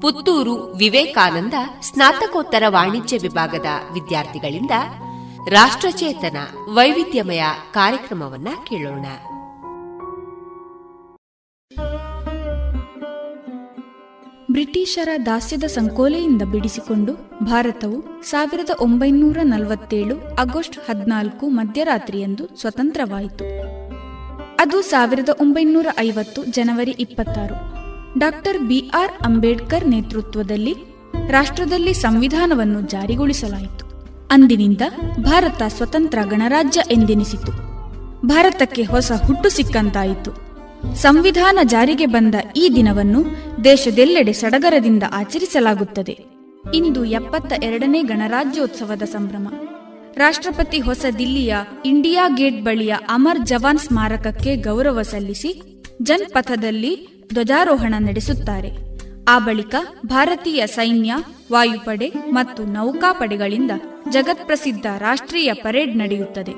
ಪುತ್ತೂರು ವಿವೇಕಾನಂದ ಸ್ನಾತಕೋತ್ತರ ವಾಣಿಜ್ಯ ವಿಭಾಗದ ವಿದ್ಯಾರ್ಥಿಗಳಿಂದ ರಾಷ್ಟ್ರಚೇತನ ವೈವಿಧ್ಯಮಯ ಕಾರ್ಯಕ್ರಮವನ್ನ ಕೇಳೋಣ. ಬ್ರಿಟಿಷರ ದಾಸ್ಯದ ಸಂಕೋಲೆಯಿಂದ ಬಿಡಿಸಿಕೊಂಡು ಭಾರತವು ಸಾವಿರದ ಒಂಬೈನೂರ ನಲವತ್ತೇಳು ಆಗಸ್ಟ್ ಹದಿನಾಲ್ಕು ಮಧ್ಯರಾತ್ರಿಯಂದು ಸ್ವತಂತ್ರವಾಯಿತು. ಅದು ಸಾವಿರದ ಒಂಬೈನೂರ ಐವತ್ತು ಜನವರಿ ಇಪ್ಪತ್ತಾರು. ಡಾಕ್ಟರ್ ಬಿಆರ್ ಅಂಬೇಡ್ಕರ್ ನೇತೃತ್ವದಲ್ಲಿ ರಾಷ್ಟ್ರದಲ್ಲಿ ಸಂವಿಧಾನವನ್ನು ಜಾರಿಗೊಳಿಸಲಾಯಿತು. ಅಂದಿನಿಂದ ಭಾರತ ಸ್ವತಂತ್ರ ಗಣರಾಜ್ಯ ಎಂದೆನಿಸಿತು. ಭಾರತಕ್ಕೆ ಹೊಸ ಹುಟ್ಟು ಸಿಕ್ಕಂತಾಯಿತು. ಸಂವಿಧಾನ ಜಾರಿಗೆ ಬಂದ ಈ ದಿನವನ್ನು ದೇಶದೆಲ್ಲೆಡೆ ಸಡಗರದಿಂದ ಆಚರಿಸಲಾಗುತ್ತದೆ. ಇಂದು ಎಪ್ಪತ್ತ ಎರಡನೇ ಗಣರಾಜ್ಯೋತ್ಸವದ ಸಂಭ್ರಮ. ರಾಷ್ಟ್ರಪತಿ ಹೊಸ ದಿಲ್ಲಿಯ ಇಂಡಿಯಾ ಗೇಟ್ ಬಳಿಯ ಅಮರ್ ಜವಾನ್ ಸ್ಮಾರಕಕ್ಕೆ ಗೌರವ ಸಲ್ಲಿಸಿ ಜನ್ಪಥದಲ್ಲಿ ಧ್ವಜಾರೋಹಣ ನಡೆಸುತ್ತಾರೆ. ಆ ಬಳಿಕ ಭಾರತೀಯ ಸೈನ್ಯ, ವಾಯುಪಡೆ ಮತ್ತು ನೌಕಾಪಡೆಗಳಿಂದ ಜಗತ್ಪ್ರಸಿದ್ಧ ರಾಷ್ಟ್ರೀಯ ಪರೇಡ್ ನಡೆಯುತ್ತದೆ.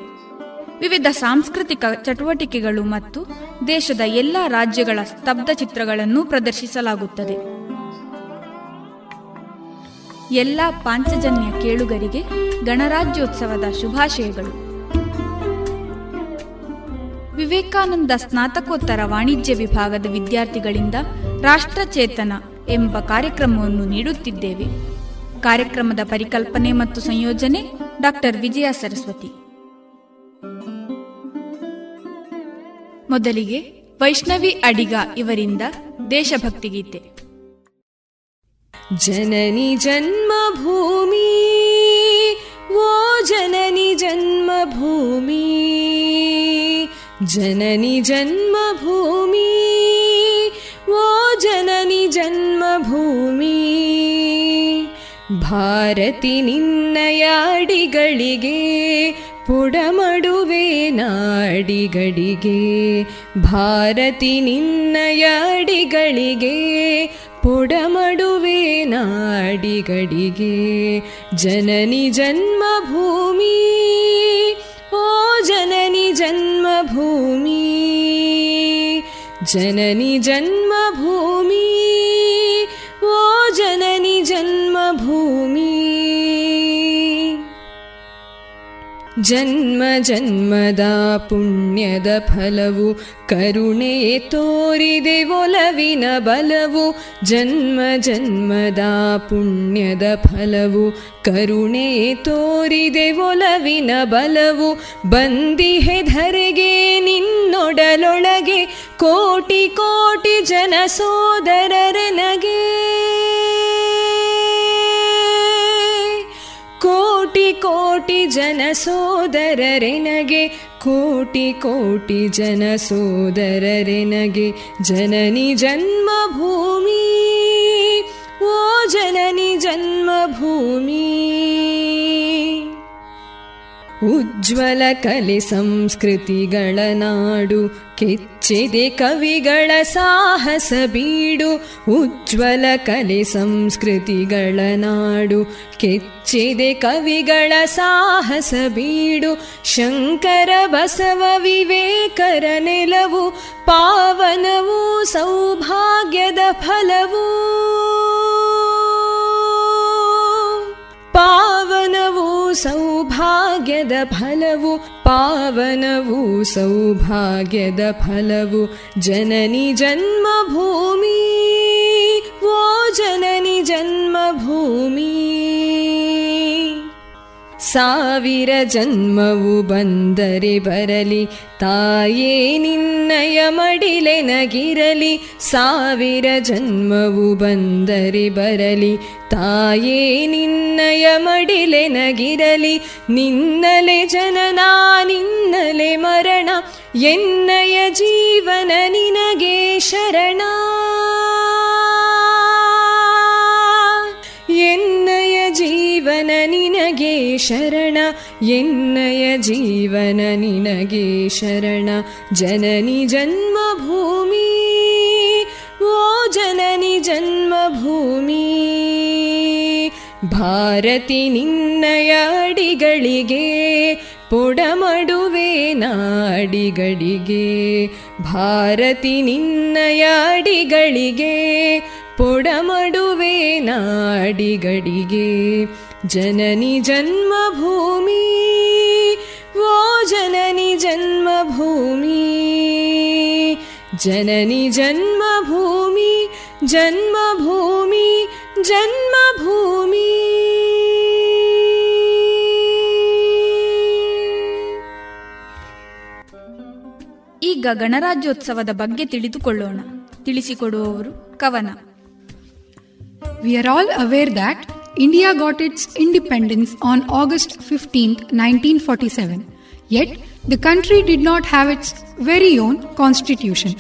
ವಿವಿಧ ಸಾಂಸ್ಕೃತಿಕ ಚಟುವಟಿಕೆಗಳು ಮತ್ತು ದೇಶದ ಎಲ್ಲ ರಾಜ್ಯಗಳ ಸ್ತಬ್ಧ ಚಿತ್ರಗಳನ್ನು ಪ್ರದರ್ಶಿಸಲಾಗುತ್ತದೆ. ಎಲ್ಲ ಪಾಂಚಜನ್ಯ ಕೇಳುಗರಿಗೆ ಗಣರಾಜ್ಯೋತ್ಸವದ ಶುಭಾಶಯಗಳು. ವಿವೇಕಾನಂದ ಸ್ನಾತಕೋತ್ತರ ವಾಣಿಜ್ಯ ವಿಭಾಗದ ವಿದ್ಯಾರ್ಥಿಗಳಿಂದ ರಾಷ್ಟ್ರಚೇತನ ಎಂಬ ಕಾರ್ಯಕ್ರಮವನ್ನು ನೀಡುತ್ತಿದ್ದೇವೆ. ಕಾರ್ಯಕ್ರಮದ ಪರಿಕಲ್ಪನೆ ಮತ್ತು ಸಂಯೋಜನೆ ಡಾಕ್ಟರ್ ವಿಜಯ ಸರಸ್ವತಿ. ಮೊದಲಿಗೆ ವೈಷ್ಣವಿ ಅಡಿಗ ಇವರಿಂದ ದೇಶಭಕ್ತಿ ಗೀತೆ. ಜನನಿ ಜನ್ಮಭೂಮಿ, ಓ ಜನನಿ ಜನ್ಮಭೂಮಿ. ಜನನಿ ಜನ್ಮಭೂಮಿ, ಓ ಜನನಿ ಜನ್ಮಭೂಮಿ, ಭಾರತಿ ನಿನ್ನ ಯಾಡಿಗಳಿಗೆ ಪುಡಮಡುವೆ ನಾಡಿಗಳಿಗೆ, ಭಾರತಿ ನಿನ್ನಯಾಡಿಗಳಿಗೆ ಪುಡಮಡುವೆ ನಾಡಿಗಳಿಗೆ, ಜನನಿ ಜನ್ಮಭೂಮಿ. जननि जन्मभूमि ओ जननि जन्मभूमि। ಜನ್ಮ ಜನ್ಮದ ಪುಣ್ಯದ ಫಲವು, ಕರುಣೆ ತೋರಿದೆ ಒಲವಿನ ಬಲವು, ಜನ್ಮ ಜನ್ಮದ ಪುಣ್ಯದ ಫಲವು, ಕರುಣೆ ತೋರಿದೆ ಒಲವಿನ ಬಲವು, ಬಂದಿಹೆ ಧರೆಗೆ ನಿನ್ನೊಡಲೊಳಗೆ, ಕೋಟಿ ಕೋಟಿ ಜನ ಸೋದರರನಗೆ. ಕೋಟಿ ಕೋಟಿ ಜನ ಸೋದರರೆನಗೆ ಕೋಟಿ ಕೋಟಿ ಜನ ಸೋದರರೆನಗೆ ಜನನಿ ಜನ್ಮಭೂಮಿ ಓ ಜನನಿ ಜನ್ಮಭೂಮಿ ಉಜ್ವಲ ಕಲೆ ಸಂಸ್ಕೃತಿಗಳ ನಾಡು ಕೆಚ್ಚಿದೆ ಕವಿಗಳ ಸಾಹಸ ಬೀಡು ಉಜ್ವಲ ಕಲೆ ಸಂಸ್ಕೃತಿಗಳ ನಾಡು ಕೆಚ್ಚಿದೆ ಕವಿಗಳ ಸಾಹಸ ಬೀಡು ಶಂಕರ ಬಸವ ವಿವೇಕರ ನೆಲವು ಪಾವನವು ಸೌಭಾಗ್ಯದ ಫಲವು ಪಾವನವು ಸೌಭಾಗ್ಯದ ಫಲವು ಪಾವನವು ಸೌಭಾಗ್ಯದ ಫಲವು ಜನನಿ ಜನ್ಮಭೂಮಿ ಓ ಜನನಿ ಜನ್ಮಭೂಮಿ ಸಾವಿರ ಜನ್ಮವು ಬಂದರೆ ಬರಲಿ. ತಾಯೇ, ನಿನ್ನಯ ಮಡಿಲೆನಗಿರಲಿ ಸಾವಿರ ಜನ್ಮವು ಬಂದರೆ ಬರಲಿ. ತಾಯೇ, ನಿನ್ನಯ ಮಡಿಲೆನಗಿರಲಿ ನಿನ್ನಲೆ ಜನನ, ನಿನ್ನಲೆ ಮರಣ. ಎನ್ನಯ ಜೀವನ ನಿನಗೆ ಶರಣ. ನಿನಗೆ ಶರಣ, ಎನ್ನಯ ಜೀವನ ನಿನಗೆ ಶರಣ. ಜನನಿ ಜನ್ಮಭೂಮಿ, ಓ ಜನನಿ ಜನ್ಮಭೂಮಿ, ಭಾರತಿ ನಿನ್ನಯ ಅಡಿಗಳಿಗೆ, ಪೊಡಮಡುವೆ ನಾಡಿಗಳಿಗೆ. ಭಾರತಿ ನಿನ್ನಯ ಅಡಿಗಳಿಗೆ, ಪೊಡಮಡುವೆ ನಾಡಿಗಡಿಗೆ ಜನನಿ ಜನ್ಮಭೂಮಿ वो जननि जन्मभूमि जननि जन्मभूमि जन्मभूमि जन्मभूमि ಈಗ ಗಣರಾಜ್ಯೋತ್ಸವದ ಬಗ್ಗೆ ತಿಳಿದುಕೊಳ್ಳೋಣ ತಿಳಿಸಿಕೊಡುವವರು ಕವನ We are all aware that India got its independence on August 15, 1947. Yet, the country did not have its very own constitution.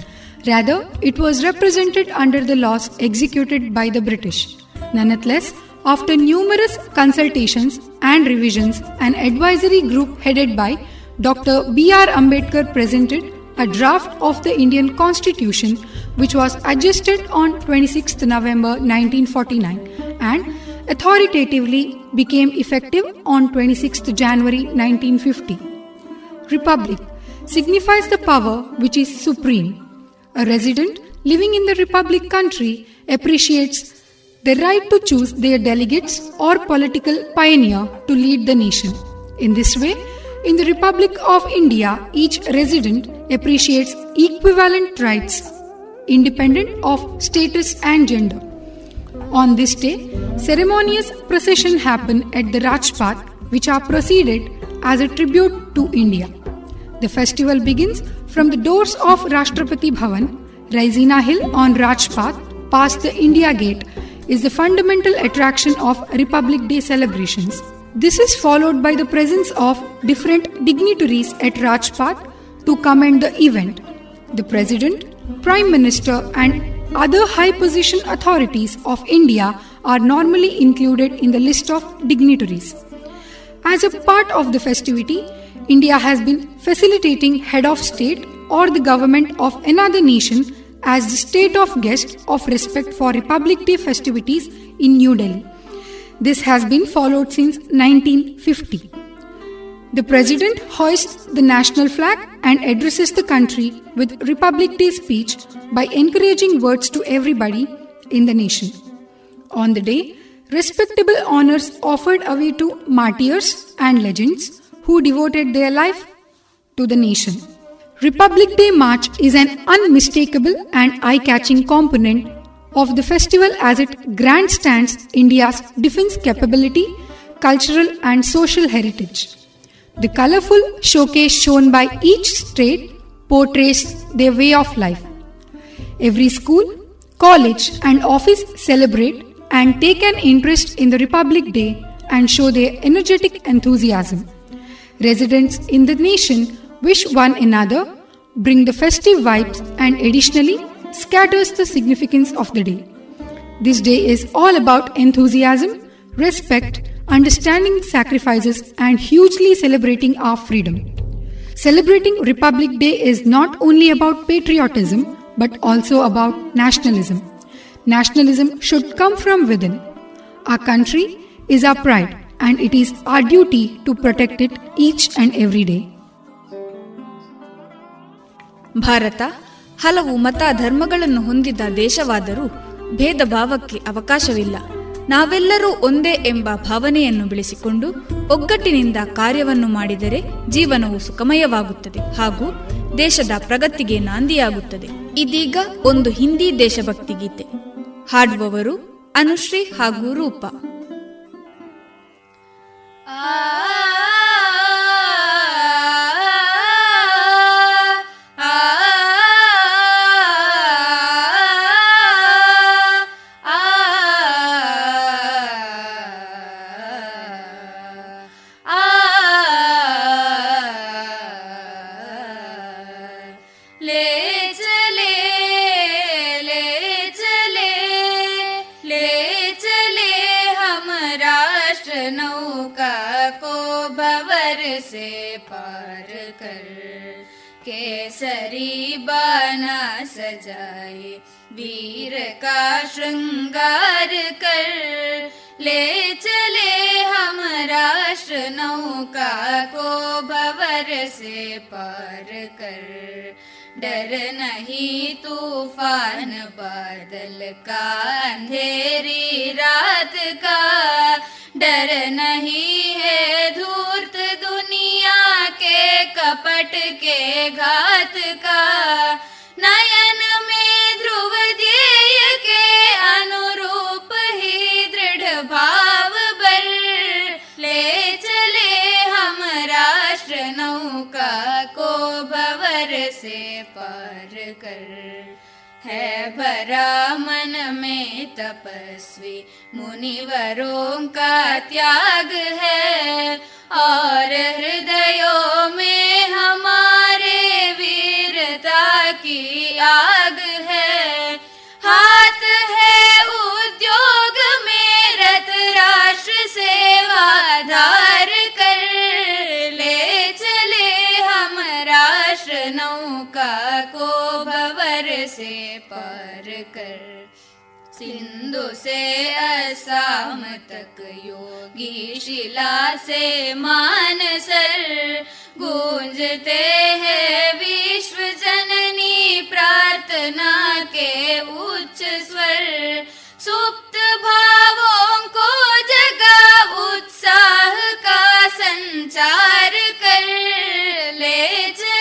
Rather, it was represented under the laws executed by the British. Nonetheless, after numerous consultations and revisions, an advisory group headed by Dr. B.R. Ambedkar presented a draft of the Indian Constitution which was adjusted on 26th November 1949 and authoritatively became effective on 26th January 1950. Republic signifies the power which is supreme. A resident living in the Republic country appreciates the right to choose their delegates or political pioneer to lead the nation. In this way, in the Republic of India, each resident appreciates equivalent rights independent of status and gender. On this day, ceremonious procession happen at the Rajpath which are proceeded as a tribute to India. The festival begins from the doors of Rashtrapati Bhavan, Raisina Hill on Rajpath, past the India Gate, is the fundamental attraction of Republic Day celebrations. This is followed by the presence of different dignitaries at Rajpath to commend the event. The President, Prime Minister, and other high position authorities of India are normally included in the list of dignitaries. As a part of the festivity, India has been facilitating head of state or the government of another nation as the state of guest of respect for Republic Day festivities in New Delhi. This has been followed since 1950. The President hoists the national flag and addresses the country with Republic Day speech by encouraging words to everybody in the nation. On the day, respectable honors offered away to martyrs and legends who devoted their life to the nation. Republic Day March is an unmistakable and eye-catching component of the festival as it grandstands India's defense capability, cultural and social heritage. The colorful showcase shown by each state portrays their way of life. Every school, college, and office celebrate and take an interest in the Republic Day and show their energetic enthusiasm. Residents in the nation wish one another, bring the festive vibes, and additionally scatters the significance of the day. This day is all about enthusiasm, respect, understanding sacrifices, and hugely celebrating our freedom. Celebrating Republic Day is not only about patriotism but also about nationalism. Nationalism should come from within. Our country is our pride and it is our duty to protect it each and every day. Bharat ಹಲವು ಮತ ಧರ್ಮಗಳನ್ನು ಹೊಂದಿದ ದೇಶವಾದರೂ ಭೇದ ಭಾವಕ್ಕೆ ಅವಕಾಶವಿಲ್ಲ ನಾವೆಲ್ಲರೂ ಒಂದೇ ಎಂಬ ಭಾವನೆಯನ್ನು ಬೆಳೆಸಿಕೊಂಡು ಒಗ್ಗಟ್ಟಿನಿಂದ ಕಾರ್ಯವನ್ನು ಮಾಡಿದರೆ ಜೀವನವು ಸುಖಮಯವಾಗುತ್ತದೆ ಹಾಗೂ ದೇಶದ ಪ್ರಗತಿಗೆ ನಾಂದಿಯಾಗುತ್ತದೆ. ಇದೀಗ ಒಂದು ಹಿಂದಿ ದೇಶಭಕ್ತಿ ಗೀತೆ. ಹಾಡುವವರು ಅನುಶ್ರೀ ಹಾಗೂ ರೂಪ. केसरी बाना सजाए, वीर का श्रृंगार कर। ले चले हम राष्ट्र नौका को भवर से पार कर। डर नहीं तूफ़ान बादल का, अंधेरी रात का। डर नहीं है के कपट के घात का। नयन में ध्रुव ध्येय के अनुरूप ही दृढ़ भाव बर ले चले हम राष्ट्र नौका को भवर से पार कर। है भरा मन में तपस्वी मुनिवरों का त्याग है। और हृदयों में हमारे वीरता की आग है। हाथ है उद्योग में रत राष्ट्र सेवा धार कर। ले चले हम राष्ट्र नौका को भवर से पार कर। सिंधु से असम तक योगी शिला से मानसर। गूंजते हैं विश्व जननी प्रार्थना के उच्च स्वर। सुप्त भावों को जगा उत्साह का संचार कर। ले राष्ट्र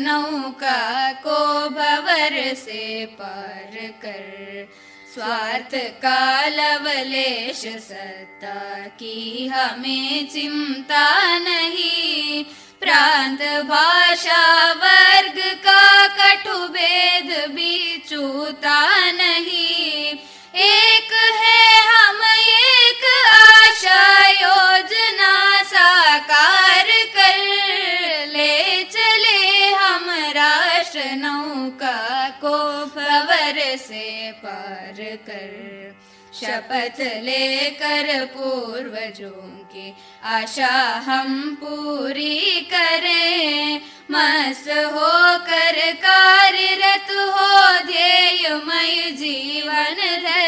नौका को भवर से पार कर। स्वार्थ का लवलेश सत्ता की हमें चिंता नहीं। प्रांत भाषा वर्ग का कटु भेद भी चूता नहीं। एक है नौका को फवर से पार कर। शपथ लेकर पूर्वजों की आशा हम पूरी करें। मस्त होकर कार्यरत हो ध्येयमय जीवन धरे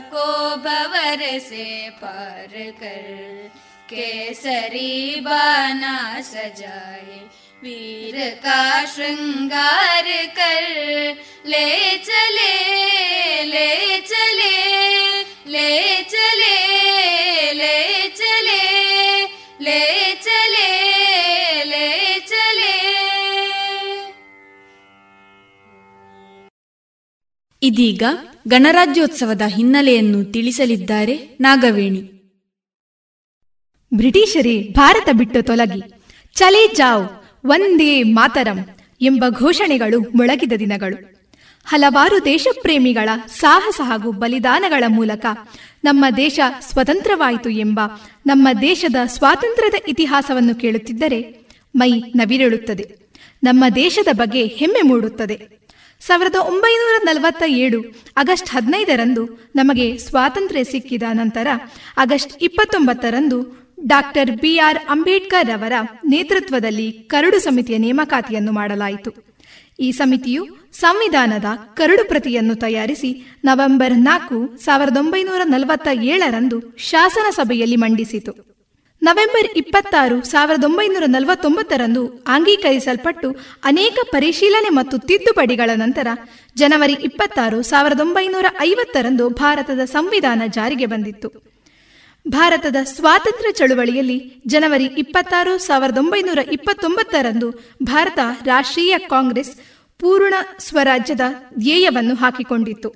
को भवर से पार कर केसरी बाना सजाए वीर का श्रृंगार कर। ले चले ले चले ले चले ले ಇದೀಗ ಗಣರಾಜ್ಯೋತ್ಸವದ ಹಿನ್ನೆಲೆಯನ್ನು ತಿಳಿಸಲಿದ್ದಾರೆ ನಾಗವೇಣಿ. ಬ್ರಿಟಿಷರೇ ಭಾರತ ಬಿಟ್ಟು ತೊಲಗಿ. ಚಲೇ ಜಾವ್ ಒಂದೇ ಮಾತರಂ ಎಂಬ ಘೋಷಣೆಗಳು ಮೊಳಗಿದ ದಿನಗಳು. ಹಲವಾರು ದೇಶಪ್ರೇಮಿಗಳ ಸಾಹಸ ಹಾಗೂ ಬಲಿದಾನಗಳ ಮೂಲಕ ನಮ್ಮ ದೇಶ ಸ್ವತಂತ್ರವಾಯಿತು ಎಂಬ ನಮ್ಮ ದೇಶದ ಸ್ವಾತಂತ್ರ್ಯದ ಇತಿಹಾಸವನ್ನು ಕೇಳುತ್ತಿದ್ದರೆ ಮೈ ನವಿರೇಳುತ್ತದೆ ನಮ್ಮ ದೇಶದ ಬಗ್ಗೆ ಹೆಮ್ಮೆ ಮೂಡುತ್ತದೆ. ಸಾವಿರದ ಒಂಬೈನೂರ ನಲವತ್ತ ಏಳು ಆಗಸ್ಟ್ ಹದಿನೈದರಂದು ನಮಗೆ ಸ್ವಾತಂತ್ರ್ಯ ಸಿಕ್ಕಿದ ನಂತರ, ಆಗಸ್ಟ್ ಇಪ್ಪತ್ತೊಂಬತ್ತರಂದು ಡಾಕ್ಟರ್ ಬಿಆರ್ ಅಂಬೇಡ್ಕರ್ ಅವರ ನೇತೃತ್ವದಲ್ಲಿ ಕರಡು ಸಮಿತಿಯ ನೇಮಕಾತಿಯನ್ನು ಮಾಡಲಾಯಿತು. ಈ ಸಮಿತಿಯು ಸಂವಿಧಾನದ ಕರಡು ಪ್ರತಿಯನ್ನು ತಯಾರಿಸಿ ನವೆಂಬರ್ ನಾಲ್ಕು, ಸಾವಿರದ ಒಂಬೈನೂರ ನಲವತ್ತ ಏಳರಂದು ಶಾಸನ ಸಭೆಯಲ್ಲಿ ಮಂಡಿಸಿತು. ನವೆಂಬರ್ ಇಪ್ಪತ್ತಾರು ಸಾವಿರದ ಒಂಬೈನೂರ ನಲವತ್ತೊಂಬತ್ತರಂದು ಅಂಗೀಕರಿಸಲ್ಪಟ್ಟು ಅನೇಕ ಪರಿಶೀಲನೆ ಮತ್ತು ತಿದ್ದುಪಡಿಗಳ ನಂತರ ಜನವರಿ ಇಪ್ಪತ್ತಾರು ಸಾವಿರದ ಒಂಬೈನೂರ ಐವತ್ತರಂದು ಭಾರತದ ಸಂವಿಧಾನ ಜಾರಿಗೆ ಬಂದಿತ್ತು. ಭಾರತದ ಸ್ವಾತಂತ್ರ್ಯ ಚಳುವಳಿಯಲ್ಲಿ ಜನವರಿ ಇಪ್ಪತ್ತಾರು ಸಾವಿರದ ಒಂಬೈನೂರ ಇಪ್ಪತ್ತೊಂಬತ್ತರಂದು ಭಾರತ ರಾಷ್ಟ್ರೀಯ ಕಾಂಗ್ರೆಸ್ ಪೂರ್ಣ ಸ್ವರಾಜ್ಯದ ಧ್ಯೇಯವನ್ನು ಹಾಕಿಕೊಂಡಿತ್ತು.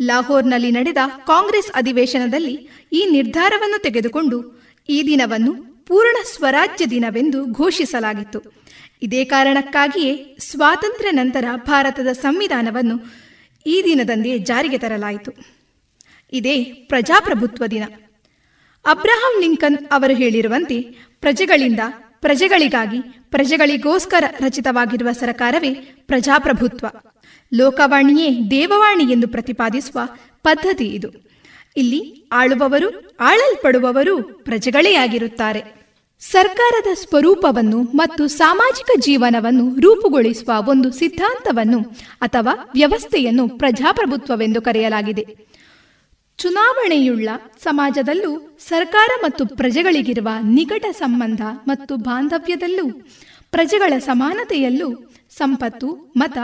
ಲಾಹೋರ್ನಲ್ಲಿ ನಡೆದ ಕಾಂಗ್ರೆಸ್ ಅಧಿವೇಶನದಲ್ಲಿ ಈ ನಿರ್ಧಾರವನ್ನು ತೆಗೆದುಕೊಂಡು ಈ ದಿನವನ್ನು ಪೂರ್ಣ ಸ್ವರಾಜ್ಯ ದಿನವೆಂದು ಘೋಷಿಸಲಾಗಿತ್ತು. ಇದೇ ಕಾರಣಕ್ಕಾಗಿಯೇ ಸ್ವಾತಂತ್ರ್ಯ ನಂತರ ಭಾರತದ ಸಂವಿಧಾನವನ್ನು ಈ ದಿನದಂದೇ ಜಾರಿಗೆ ತರಲಾಯಿತು. ಇದೇ ಪ್ರಜಾಪ್ರಭುತ್ವ ದಿನ. ಅಬ್ರಹಾಂ ಲಿಂಕನ್ ಅವರು ಹೇಳಿರುವಂತೆ, ಪ್ರಜೆಗಳಿಂದ ಪ್ರಜೆಗಳಿಗಾಗಿ ಪ್ರಜೆಗಳಿಗೋಸ್ಕರ ರಚಿತವಾಗಿರುವ ಸರಕಾರವೇ ಪ್ರಜಾಪ್ರಭುತ್ವ. ಲೋಕವಾಣಿಯೇ ದೇವವಾಣಿ ಎಂದು ಪ್ರತಿಪಾದಿಸುವ ಪದ್ಧತಿ ಇದು. ಇಲ್ಲಿ ಆಳುವವರು, ಆಳಲ್ಪಡುವವರು ಪ್ರಜೆಗಳೇ ಆಗಿರುತ್ತಾರೆ. ಸರ್ಕಾರದ ಸ್ವರೂಪವನ್ನು ಮತ್ತು ಸಾಮಾಜಿಕ ಜೀವನವನ್ನು ರೂಪುಗೊಳಿಸುವ ಒಂದು ಸಿದ್ಧಾಂತವನ್ನು ಅಥವಾ ವ್ಯವಸ್ಥೆಯನ್ನು ಪ್ರಜಾಪ್ರಭುತ್ವವೆಂದು ಕರೆಯಲಾಗಿದೆ. ಚುನಾವಣೆಯುಳ್ಳ ಸಮಾಜದಲ್ಲೂ ಸರ್ಕಾರ ಮತ್ತು ಪ್ರಜೆಗಳಿಗಿರುವ ನಿಕಟ ಸಂಬಂಧ ಮತ್ತು ಬಾಂಧವ್ಯದಲ್ಲೂ, ಪ್ರಜೆಗಳ ಸಮಾನತೆಯಲ್ಲೂ ಸಂಪತ್ತು, ಮತ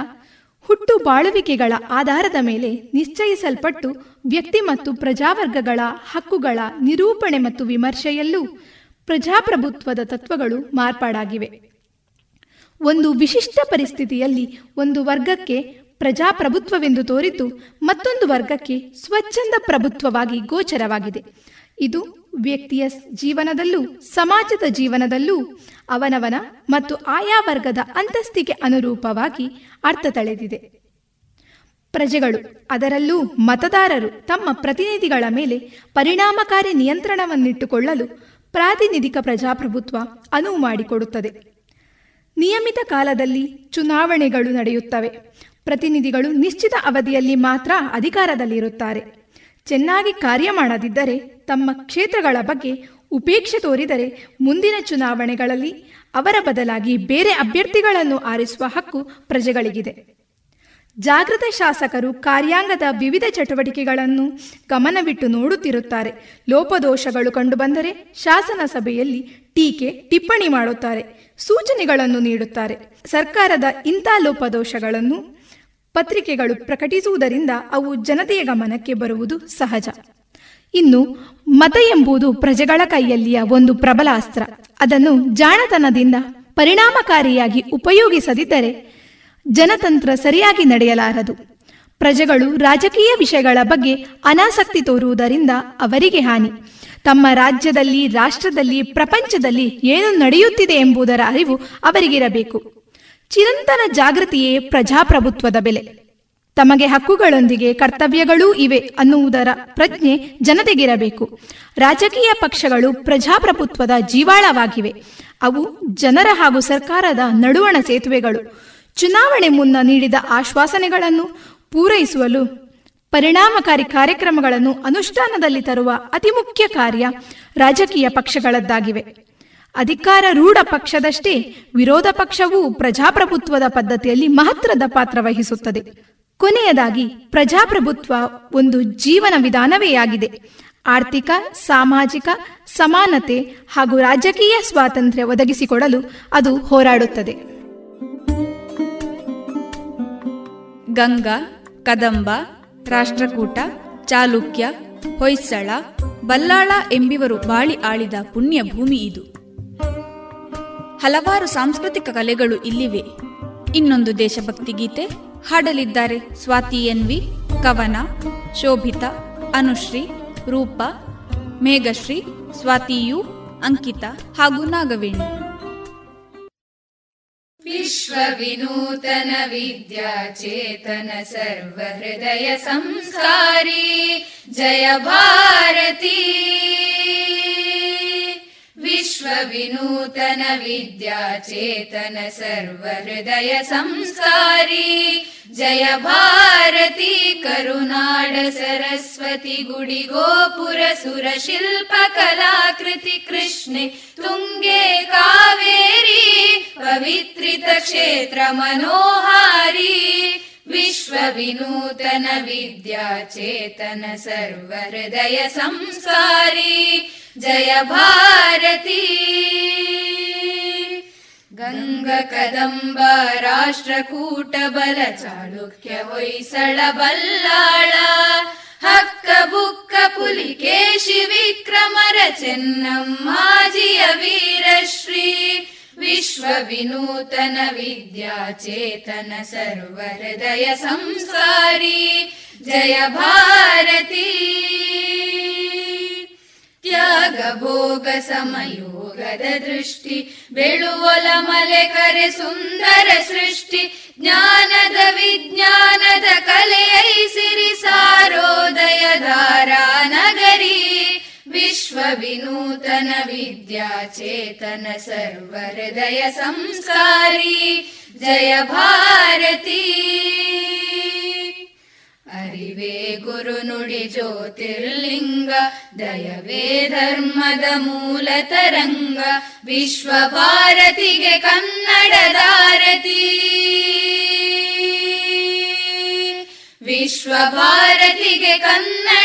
ಹುಟ್ಟು ಬಾಳುವಿಕೆಗಳ ಆಧಾರದ ಮೇಲೆ ನಿಶ್ಚಯಿಸಲ್ಪಟ್ಟು ವ್ಯಕ್ತಿ ಮತ್ತು ಪ್ರಜಾವರ್ಗಗಳ ಹಕ್ಕುಗಳ ನಿರೂಪಣೆ ಮತ್ತು ವಿಮರ್ಶೆಯಲ್ಲೂ ಪ್ರಜಾಪ್ರಭುತ್ವದ ತತ್ವಗಳು ಮಾರ್ಪಾಡಾಗಿವೆ. ಒಂದು ವಿಶಿಷ್ಟ ಪರಿಸ್ಥಿತಿಯಲ್ಲಿ ಒಂದು ವರ್ಗಕ್ಕೆ ಪ್ರಜಾಪ್ರಭುತ್ವವೆಂದು ತೋರಿತು ಮತ್ತೊಂದು ವರ್ಗಕ್ಕೆ ಸ್ವಚ್ಛಂದ ಪ್ರಭುತ್ವವಾಗಿ ಗೋಚರವಾಗಿದೆ. ಇದು ವ್ಯಕ್ತಿಯ ಜೀವನದಲ್ಲೂ ಸಮಾಜದ ಜೀವನದಲ್ಲೂ ಅವನವನ ಮತ್ತು ಆಯಾ ವರ್ಗದ ಅಂತಸ್ತಿಗೆ ಅನುರೂಪವಾಗಿ ಅರ್ಥ ತಳೆದಿದೆ. ಪ್ರಜೆಗಳು. ಅದರಲ್ಲೂ ಮತದಾರರು ತಮ್ಮ ಪ್ರತಿನಿಧಿಗಳ ಮೇಲೆ ಪರಿಣಾಮಕಾರಿ ನಿಯಂತ್ರಣವನ್ನಿಟ್ಟುಕೊಳ್ಳಲು ಪ್ರಾತಿನಿಧಿಕ ಪ್ರಜಾಪ್ರಭುತ್ವ ಅನುವು ಮಾಡಿಕೊಡುತ್ತದೆ. ನಿಯಮಿತ ಕಾಲದಲ್ಲಿ ಚುನಾವಣೆಗಳು ನಡೆಯುತ್ತವೆ. ಪ್ರತಿನಿಧಿಗಳು ನಿಶ್ಚಿತ ಅವಧಿಯಲ್ಲಿ ಮಾತ್ರ ಅಧಿಕಾರದಲ್ಲಿರುತ್ತಾರೆ. ಚೆನ್ನಾಗಿ ಕಾರ್ಯ ಮಾಡದಿದ್ದರೆ ತಮ್ಮ ಕ್ಷೇತ್ರಗಳ ಬಗ್ಗೆ ಉಪೇಕ್ಷೆ ತೋರಿದರೆ ಮುಂದಿನ ಚುನಾವಣೆಗಳಲ್ಲಿ ಅವರ ಬದಲಾಗಿ ಬೇರೆ ಅಭ್ಯರ್ಥಿಗಳನ್ನು ಆರಿಸುವ ಹಕ್ಕು ಪ್ರಜೆಗಳಿಗಿದೆ. ಜಾಗೃತ ಶಾಸಕರು ಕಾರ್ಯಾಂಗದ ವಿವಿಧ ಚಟುವಟಿಕೆಗಳನ್ನು ಗಮನವಿಟ್ಟು ನೋಡುತ್ತಿರುತ್ತಾರೆ. ಲೋಪದೋಷಗಳು ಕಂಡುಬಂದರೆ ಶಾಸನ ಸಭೆಯಲ್ಲಿ ಟೀಕೆ, ಟಿಪ್ಪಣಿ ಮಾಡುತ್ತಾರೆ. ಸೂಚನೆಗಳನ್ನು ನೀಡುತ್ತಾರೆ. ಸರ್ಕಾರದ ಇಂಥ ಲೋಪದೋಷಗಳನ್ನು ಪತ್ರಿಕೆಗಳು ಪ್ರಕಟಿಸುವುದರಿಂದ ಅವು ಜನತೆಯ ಗಮನಕ್ಕೆ ಬರುವುದು ಸಹಜ. ಇನ್ನು ಮತ ಎಂಬುದು ಪ್ರಜೆಗಳ ಕೈಯಲ್ಲಿಯ ಒಂದು ಪ್ರಬಲ ಅಸ್ತ್ರ. ಅದನ್ನು ಜಾಣತನದಿಂದ ಪರಿಣಾಮಕಾರಿಯಾಗಿ ಉಪಯೋಗಿಸದಿದ್ದರೆ ಜನತಂತ್ರ ಸರಿಯಾಗಿ ನಡೆಯಲಾರದು. ಪ್ರಜೆಗಳು ರಾಜಕೀಯ ವಿಷಯಗಳ ಬಗ್ಗೆ ಅನಾಸಕ್ತಿ ತೋರುವುದರಿಂದ ಅವರಿಗೆ ಹಾನಿ. ತಮ್ಮ ರಾಜ್ಯದಲ್ಲಿ, ರಾಷ್ಟ್ರದಲ್ಲಿ, ಪ್ರಪಂಚದಲ್ಲಿ ಏನು ನಡೆಯುತ್ತಿದೆ ಎಂಬುದರ ಅರಿವು ಅವರಿಗಿರಬೇಕು. ಚಿರಂತನ ಜಾಗೃತಿಯೇ ಪ್ರಜಾಪ್ರಭುತ್ವದ ಬೆಲೆ. ತಮಗೆ ಹಕ್ಕುಗಳೊಂದಿಗೆ ಕರ್ತವ್ಯಗಳೂ ಇವೆ ಅನ್ನುವುದರ ಪ್ರಜ್ಞೆ ಜನತೆಗಿರಬೇಕು. ರಾಜಕೀಯ ಪಕ್ಷಗಳು ಪ್ರಜಾಪ್ರಭುತ್ವದ ಜೀವಾಳವಾಗಿವೆ. ಅವು ಜನರ ಹಾಗೂ ಸರ್ಕಾರದ ನಡುವಣ ಸೇತುವೆಗಳು. ಚುನಾವಣೆ ಮುನ್ನ ನೀಡಿದ ಆಶ್ವಾಸನೆಗಳನ್ನು ಪೂರೈಸುವಲು, ಪರಿಣಾಮಕಾರಿ ಕಾರ್ಯಕ್ರಮಗಳನ್ನು ಅನುಷ್ಠಾನದಲ್ಲಿ ತರುವ ಅತಿ ಮುಖ್ಯ ಕಾರ್ಯ ರಾಜಕೀಯ ಪಕ್ಷಗಳದ್ದಾಗಿವೆ. ಅಧಿಕಾರ ರೂಢ ಪಕ್ಷದಷ್ಟೇ ವಿರೋಧ ಪಕ್ಷವೂ ಪ್ರಜಾಪ್ರಭುತ್ವದ ಪದ್ಧತಿಯಲ್ಲಿ ಮಹತ್ವದ ಪಾತ್ರ ವಹಿಸುತ್ತದೆ. ಕೊನೆಯದಾಗಿ, ಪ್ರಜಾಪ್ರಭುತ್ವ ಒಂದು ಜೀವನ ವಿಧಾನವೇ ಆಗಿದೆ. ಆರ್ಥಿಕ, ಸಾಮಾಜಿಕ, ಸಮಾನತೆ ಹಾಗೂ ರಾಜಕೀಯ ಸ್ವಾತಂತ್ರ್ಯ ಒದಗಿಸಿಕೊಡಲು ಅದು ಹೋರಾಡುತ್ತದೆ. ಗಂಗಾ, ಕದಂಬ, ರಾಷ್ಟ್ರಕೂಟ, ಚಾಲುಕ್ಯ, ಹೊಯ್ಸಳ, ಬಲ್ಲಾಳ ಎಂಬಿವರು ಬಾಳಿ ಆಳಿದ ಪುಣ್ಯ ಭೂಮಿ ಇದು. ಹಲವಾರು ಸಾಂಸ್ಕೃತಿಕ ಕಲೆಗಳು ಇಲ್ಲಿವೆ. ಇನ್ನೊಂದು ದೇಶಭಕ್ತಿ ಗೀತೆ, ಹಾಡಲಿದ್ದಾರೆ ಸ್ವಾತಿ ಎನ್ವಿ ಕವನ, ಶೋಭಿತಾ, ಅನುಶ್ರೀ, ರೂಪ, ಮೇಘಶ್ರೀ, ಸ್ವಾತಿಯು, ಅಂಕಿತ ಹಾಗೂ ನಾಗವೇಣಿ. विश्वविनूतन विद्याचेतन सर्वहृदय संस्कारी जय भारती विनूतन विद्या चेतन सर्वहृदय संसारी जय भारती करुनाड सरस्वती गुडि गोपुर सुरशिल्प कलाकृति कृष्णे तुङ्गे कावेरी पवित्रित क्षेत्र मनोहारी विश्वविनूतन विद्या चेतन सर्वहृदय संसारी जय भारती। गङ्गकदम्ब राष्ट्रकूटबल चालुक्य वैसळल्ला बल्लाळ हक्कबुक्क पुलिकेशि विक्रमरचिन्नम् माजिय वीरश्री विश्वविनूतन विद्याचेतन सर्वहृदय संस्कारी जय भारती ತ್ಯಾಗ ಭೋಗ ಸಮಯೋಗದ ದೃಷ್ಟಿ ಬೆಳುವಲ ಮಲೆ ಕರೆ ಸುಂದರ ಸೃಷ್ಟಿ ಜ್ಞಾನದ ವಿಜ್ಞಾನದ ಕಲೆಯೈಸಿರಿ ಸಾರೋದಯ ಧಾರಾ ನಗರಿ ವಿಶ್ವ ವಿನೂತನ ವಿದ್ಯಾಚೇತನ ಸರ್ವಹೃದಯ ಸಂಸ್ಕಾರಿ ಜಯ ಭಾರತೀ ಅರಿವೇ ಗುರು ನುಡಿ ಜ್ಯೋತಿರ್ಲಿಂಗ ದಯವೇ ಧರ್ಮದ ಮೂಲ ತರಂಗ ವಿಶ್ವ ಭಾರತಿಗೆ ಕನ್ನಡದಾರತಿ ವಿಶ್ವ ಭಾರತಿಗೆ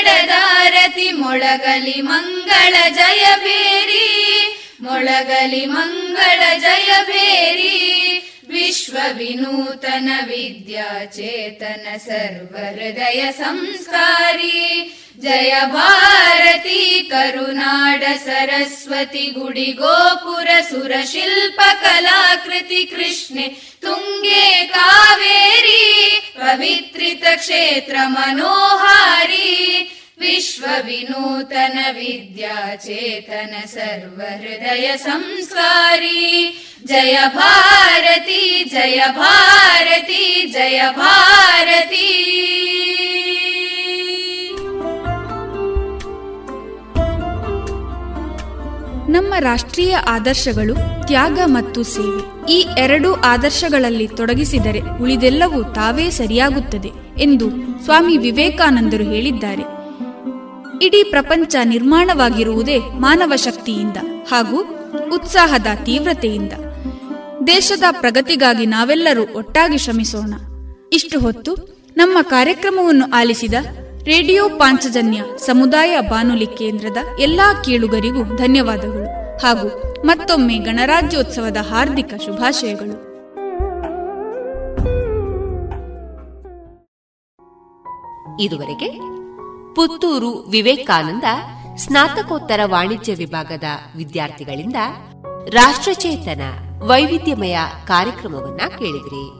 ಕನ್ನಡದಾರತಿ ಮೊಳಗಲಿ ಮಂಗಳ ಜಯ ಬೇರಿ ಮೊಳಗಲಿ ಮಂಗಳ ಜಯ ಬೇರಿ ವಿಶ್ವ ವಿನೂತನ ವಿದ್ಯಾ ಚೇತನ ಸರ್ವ ಹೃದಯ ಸಂಸ್ಕಾರಿ ಜಯ ಭಾರತಿ ಕರುನಾಡ ಸರಸ್ವತಿ ಗುಡಿ ಗೋಪುರ ಸುರ ಶಿಲ್ಪ ಕಲಾಕೃತಿ ಚೇತನ ಸರ್ವ ಹೃದಯ ಸಂಸ್ಕಾರಿ. ಜಯ ಭಾರತಿ ಜಯ ಭಾರತಿ ಜಯ ಭಾರತಿ. ನಮ್ಮ ರಾಷ್ಟ್ರೀಯ ಆದರ್ಶಗಳು, ತ್ಯಾಗ ಮತ್ತು ಸೇವೆ. ಈ ಎರಡು ಆದರ್ಶಗಳಲ್ಲಿ ತೊಡಗಿಸಿದರೆ ಉಳಿದೆಲ್ಲವೂ ತಾವೇ ಸರಿಯಾಗುತ್ತದೆ ಎಂದು ಸ್ವಾಮಿ ವಿವೇಕಾನಂದರು ಹೇಳಿದ್ದಾರೆ. ಇಡೀ ಪ್ರಪಂಚ ನಿರ್ಮಾಣವಾಗಿರುವುದೇ ಮಾನವ ಶಕ್ತಿಯಿಂದ ಹಾಗೂ ಉತ್ಸಾಹದ ತೀವ್ರತೆಯಿಂದ. ದೇಶದ ಪ್ರಗತಿಗಾಗಿ ನಾವೆಲ್ಲರೂ ಒಟ್ಟಾಗಿ ಶ್ರಮಿಸೋಣ. ಇಷ್ಟು ಹೊತ್ತು ನಮ್ಮ ಕಾರ್ಯಕ್ರಮವನ್ನು ಆಲಿಸಿದ ರೇಡಿಯೋ ಪಾಂಚಜನ್ಯ ಸಮುದಾಯ ಬಾನುಲಿ ಕೇಂದ್ರದ ಎಲ್ಲಾ ಕೇಳುಗರಿಗೂ ಧನ್ಯವಾದಗಳು ಹಾಗೂ ಮತ್ತೊಮ್ಮೆ ಗಣರಾಜ್ಯೋತ್ಸವದ ಹಾರ್ದಿಕ ಶುಭಾಶಯಗಳು. ಇದುವರೆಗೆ ಪುತ್ತೂರು ವಿವೇಕಾನಂದ ಸ್ನಾತಕೋತ್ತರ ವಾಣಿಜ್ಯ ವಿಭಾಗದ ವಿದ್ಯಾರ್ಥಿಗಳಿಂದ ರಾಷ್ಟ್ರಚೇತನ ವೈವಿಧ್ಯಮಯ ಕಾರ್ಯಕ್ರಮವನ್ನ ಕೇಳಿದ್ರಿ.